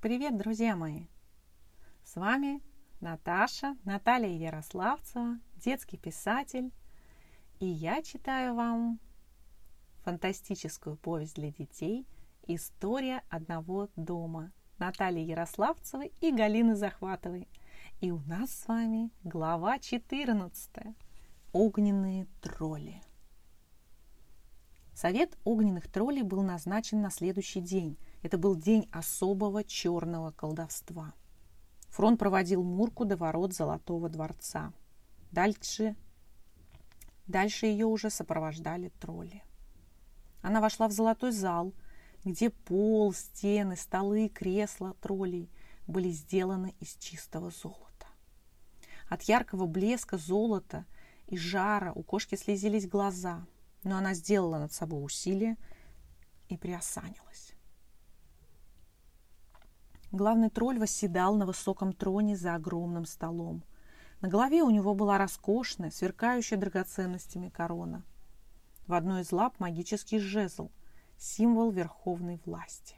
Привет, друзья мои! С вами Наташа, Наталья Ярославцева, детский писатель. И я читаю вам фантастическую повесть для детей «История одного дома» Натальи Ярославцевой и Галины Захватовой. И у нас с вами глава 14 «Огненные тролли». Совет огненных троллей был назначен на следующий день – это был день особого черного колдовства. Фронт проводил Мурку до ворот Золотого дворца. Дальше, дальше ее уже сопровождали тролли. Она вошла в золотой зал, где пол, стены, столы, кресла троллей были сделаны из чистого золота. От яркого блеска золота и жара у кошки слезились глаза, но она сделала над собой усилие и приосанилась. Главный тролль восседал на высоком троне за огромным столом. На голове у него была роскошная, сверкающая драгоценностями корона. В одной из лап магический жезл, символ верховной власти.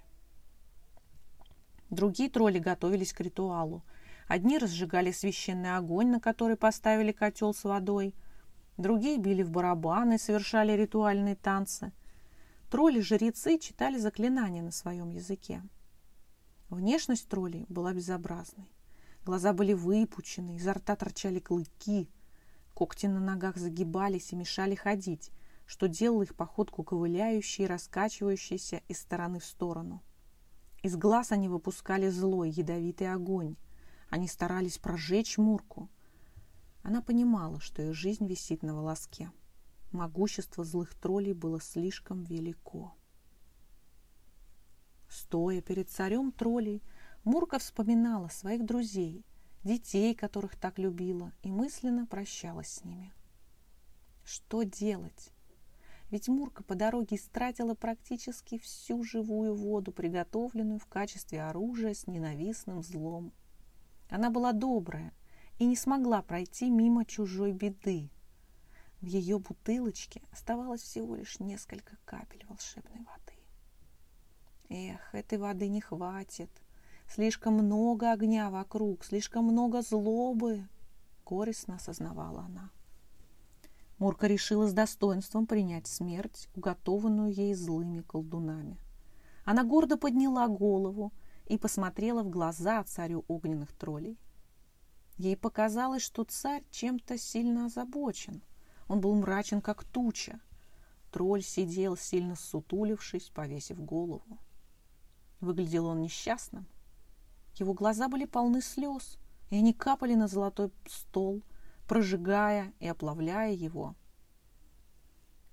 Другие тролли готовились к ритуалу. Одни разжигали священный огонь, на который поставили котел с водой. Другие били в барабаны совершали ритуальные танцы. Тролли-жрецы читали заклинания на своем языке. Внешность троллей была безобразной. Глаза были выпучены, изо рта торчали клыки. Когти на ногах загибались и мешали ходить, что делало их походку ковыляющей и раскачивающейся из стороны в сторону. Из глаз они выпускали злой, ядовитый огонь. Они старались прожечь Мурку. Она понимала, что ее жизнь висит на волоске. Могущество злых троллей было слишком велико. Стоя перед царем троллей, Мурка вспоминала своих друзей, детей, которых так любила, и мысленно прощалась с ними. Что делать? Ведь Мурка по дороге истратила практически всю живую воду, приготовленную в качестве оружия с ненавистным злом. Она была добрая и не смогла пройти мимо чужой беды. В ее бутылочке оставалось всего лишь несколько капель волшебной воды. Эх, этой воды не хватит. Слишком много огня вокруг, слишком много злобы, горестно осознавала она. Мурка решила с достоинством принять смерть, уготованную ей злыми колдунами. Она гордо подняла голову и посмотрела в глаза царю огненных троллей. Ей показалось, что царь чем-то сильно озабочен. Он был мрачен, как туча. Тролль сидел, сильно сутулившись, повесив голову. Выглядел он несчастным. Его глаза были полны слез, и они капали на золотой стол, прожигая и оплавляя его.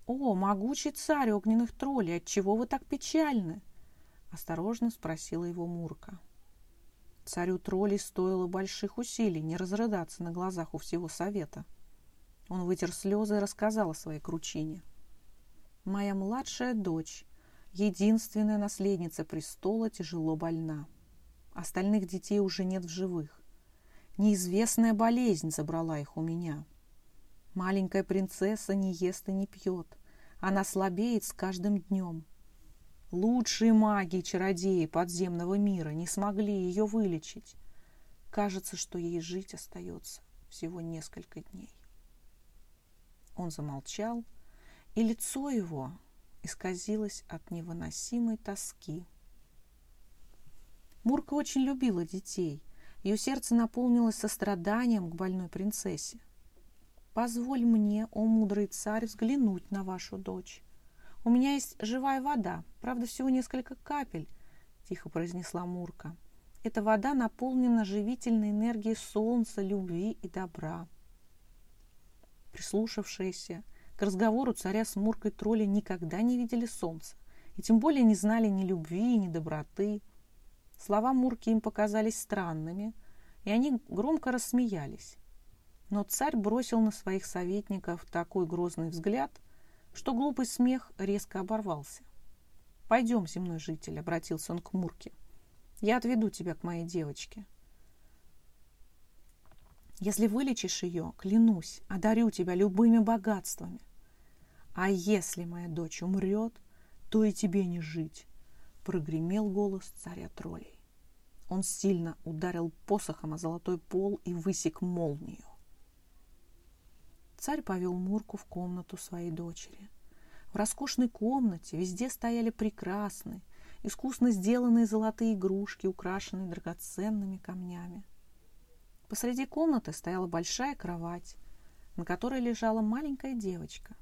«О, могучий царь огненных троллей, отчего вы так печальны?» — осторожно спросила его Мурка. Царю троллей стоило больших усилий не разрыдаться на глазах у всего совета. Он вытер слезы и рассказал о своей кручине. «Моя младшая дочь Единственная наследница престола тяжело больна. Остальных детей уже нет в живых. Неизвестная болезнь забрала их у меня. Маленькая принцесса не ест и не пьет. Она слабеет с каждым днем. Лучшие маги и чародеи подземного мира не смогли ее вылечить. Кажется, что ей жить остается всего несколько дней. Он замолчал, и лицо его исказилась от невыносимой тоски. Мурка очень любила детей. Ее сердце наполнилось состраданием к больной принцессе. «Позволь мне, о мудрый царь, взглянуть на вашу дочь. У меня есть живая вода, правда, всего несколько капель», — тихо произнесла Мурка. «Эта вода наполнена живительной энергией солнца, любви и добра». Прислушавшаяся, к разговору царя с Муркой тролли никогда не видели солнца, и тем более не знали ни любви, ни доброты. Слова Мурки им показались странными, и они громко рассмеялись. Но царь бросил на своих советников такой грозный взгляд, что глупый смех резко оборвался. «Пойдем, земной житель», — обратился он к Мурке. «Я отведу тебя к моей девочке». Если вылечишь ее, клянусь, одарю тебя любыми богатствами. А если моя дочь умрет, то и тебе не жить, прогремел голос царя троллей. Он сильно ударил посохом о золотой пол и высек молнию. Царь повел Мурку в комнату своей дочери. В роскошной комнате везде стояли прекрасные, искусно сделанные золотые игрушки, украшенные драгоценными камнями. Посреди комнаты стояла большая кровать, на которой лежала маленькая девочка.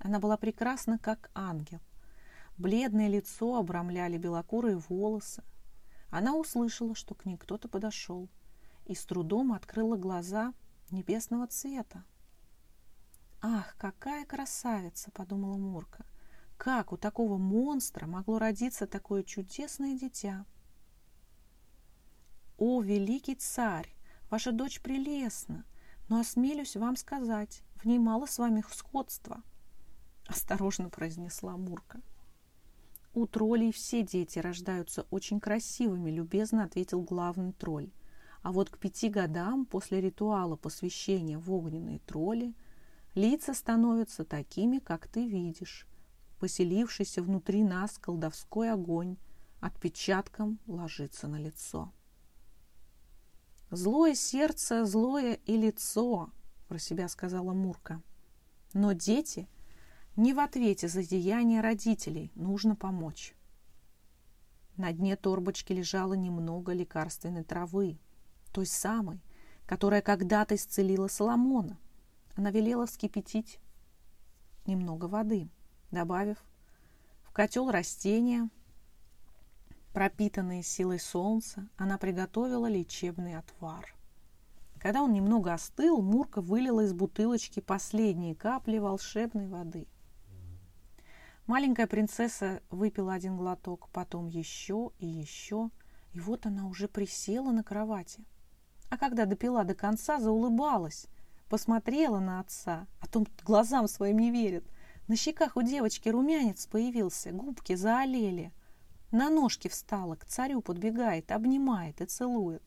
Она была прекрасна, как ангел. Бледное лицо обрамляли белокурые волосы. Она услышала, что к ней кто-то подошел, и с трудом открыла глаза небесного цвета. «Ах, какая красавица!» — подумала Мурка. «Как у такого монстра могло родиться такое чудесное дитя?» «О, великий царь! Ваша дочь прелестна, но осмелюсь вам сказать, в ней мало с вами сходства», — осторожно произнесла Мурка. «У троллей все дети рождаются очень красивыми», — любезно ответил главный тролль. «А вот к пяти годам после ритуала посвящения в огненные тролли лица становятся такими, как ты видишь. Поселившийся внутри нас колдовской огонь отпечатком ложится на лицо». «Злое сердце, злое и лицо», — про себя сказала Мурка. «Но дети не в ответе за деяния родителей, нужно помочь». На дне торбочки лежало немного лекарственной травы, той самой, которая когда-то исцелила Соломона. Она велела вскипятить немного воды, добавив в котел растения, Пропитанные силой солнца, она приготовила лечебный отвар. Когда он немного остыл, Мурка вылила из бутылочки последние капли волшебной воды. Маленькая принцесса выпила один глоток, потом еще и еще, и вот она уже присела на кровати. А когда допила до конца, заулыбалась, посмотрела на отца, а том глазам своим не верит. На щеках у девочки румянец появился, губки заолели – на ножки встала, к царю подбегает, обнимает и целует.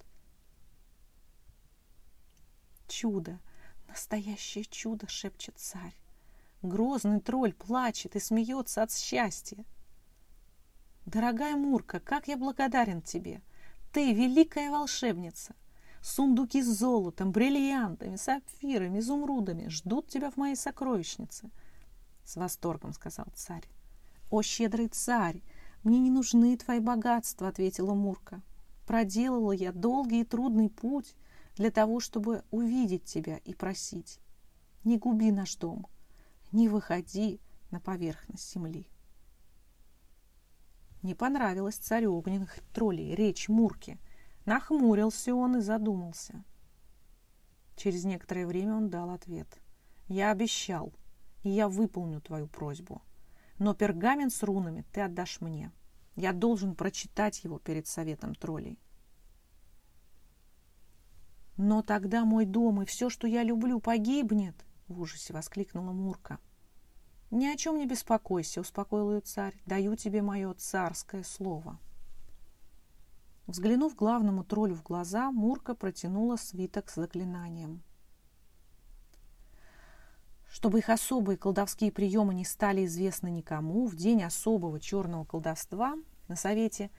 Чудо, настоящее чудо, шепчет царь. Грозный тролль плачет и смеется от счастья. Дорогая Мурка, как я благодарен тебе! Ты великая волшебница! Сундуки с золотом, бриллиантами, сапфирами, изумрудами ждут тебя в моей сокровищнице. С восторгом сказал царь. О, щедрый царь! «Мне не нужны твои богатства», — ответила Мурка. «Проделала я долгий и трудный путь для того, чтобы увидеть тебя и просить. Не губи наш дом, не выходи на поверхность земли». Не понравилась царю огненных троллей речь Мурки. Нахмурился он и задумался. Через некоторое время он дал ответ. «Я обещал, и я выполню твою просьбу но пергамент с рунами ты отдашь мне. Я должен прочитать его перед советом троллей. «Но тогда мой дом и все, что я люблю, погибнет!» — в ужасе воскликнула Мурка. «Ни о чем не беспокойся», — успокоил ее царь. «Даю тебе мое царское слово». Взглянув главному троллю в глаза, Мурка протянула свиток с заклинанием. Чтобы их особые колдовские приемы не стали известны никому, в день особого черного колдовства на совете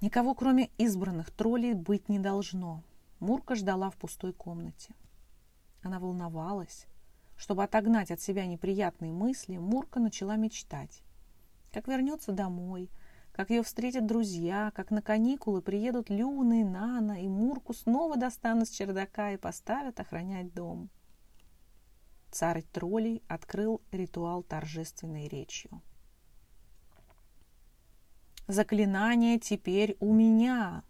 никого, кроме избранных троллей, быть не должно. Мурка ждала в пустой комнате. Она волновалась. Чтобы отогнать от себя неприятные мысли, Мурка начала мечтать. Как вернется домой, как ее встретят друзья, как на каникулы приедут Люна и Нана, и Мурку снова достанут с чердака и поставят охранять дом. Царь троллей открыл ритуал торжественной речью. Заклинание теперь у меня,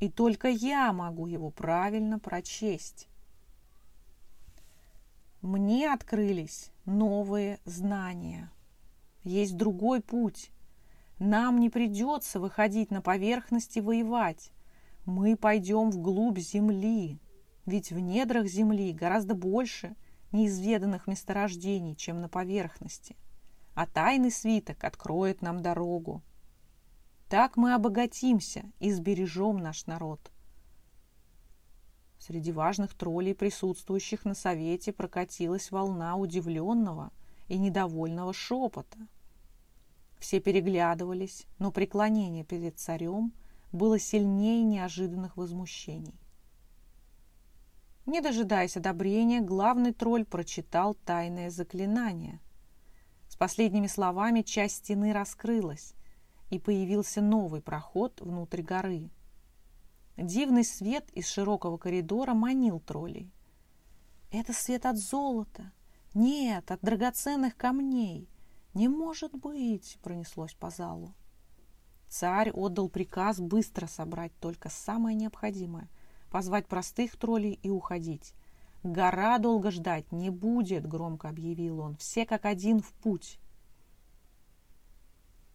и только я могу его правильно прочесть. Мне открылись новые знания. Есть другой путь. Нам не придется выходить на поверхность и воевать. Мы пойдем вглубь земли, ведь в недрах земли гораздо больше – неизведанных месторождений, чем на поверхности, а тайный свиток откроет нам дорогу. Так мы обогатимся и сбережем наш народ. Среди важных троллей, присутствующих на совете, прокатилась волна удивленного и недовольного шепота. Все переглядывались, но преклонение перед царем было сильнее неожиданных возмущений. Не дожидаясь одобрения, главный тролль прочитал тайное заклинание. С последними словами часть стены раскрылась, и появился новый проход внутрь горы. Дивный свет из широкого коридора манил троллей. «Это свет от золота! Нет, от драгоценных камней! Не может быть!» — пронеслось по залу. Царь отдал приказ быстро собрать только самое необходимое, позвать простых троллей и уходить. «Гора долго ждать не будет», — громко объявил он. «Все как один в путь».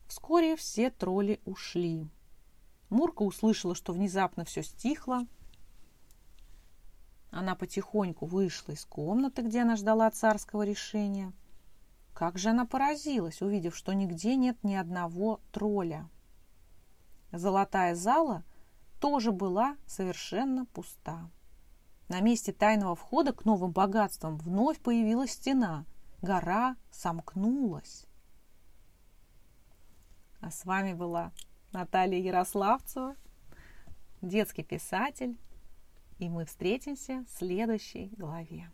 Вскоре все тролли ушли. Мурка услышала, что внезапно все стихло. Она потихоньку вышла из комнаты, где она ждала царского решения. Как же она поразилась, увидев, что нигде нет ни одного тролля. Золотая зала тоже была совершенно пуста. На месте тайного входа к новым богатствам вновь появилась стена. Гора сомкнулась. А с вами была Наталья Ярославцева, детский писатель. И мы встретимся в следующей главе.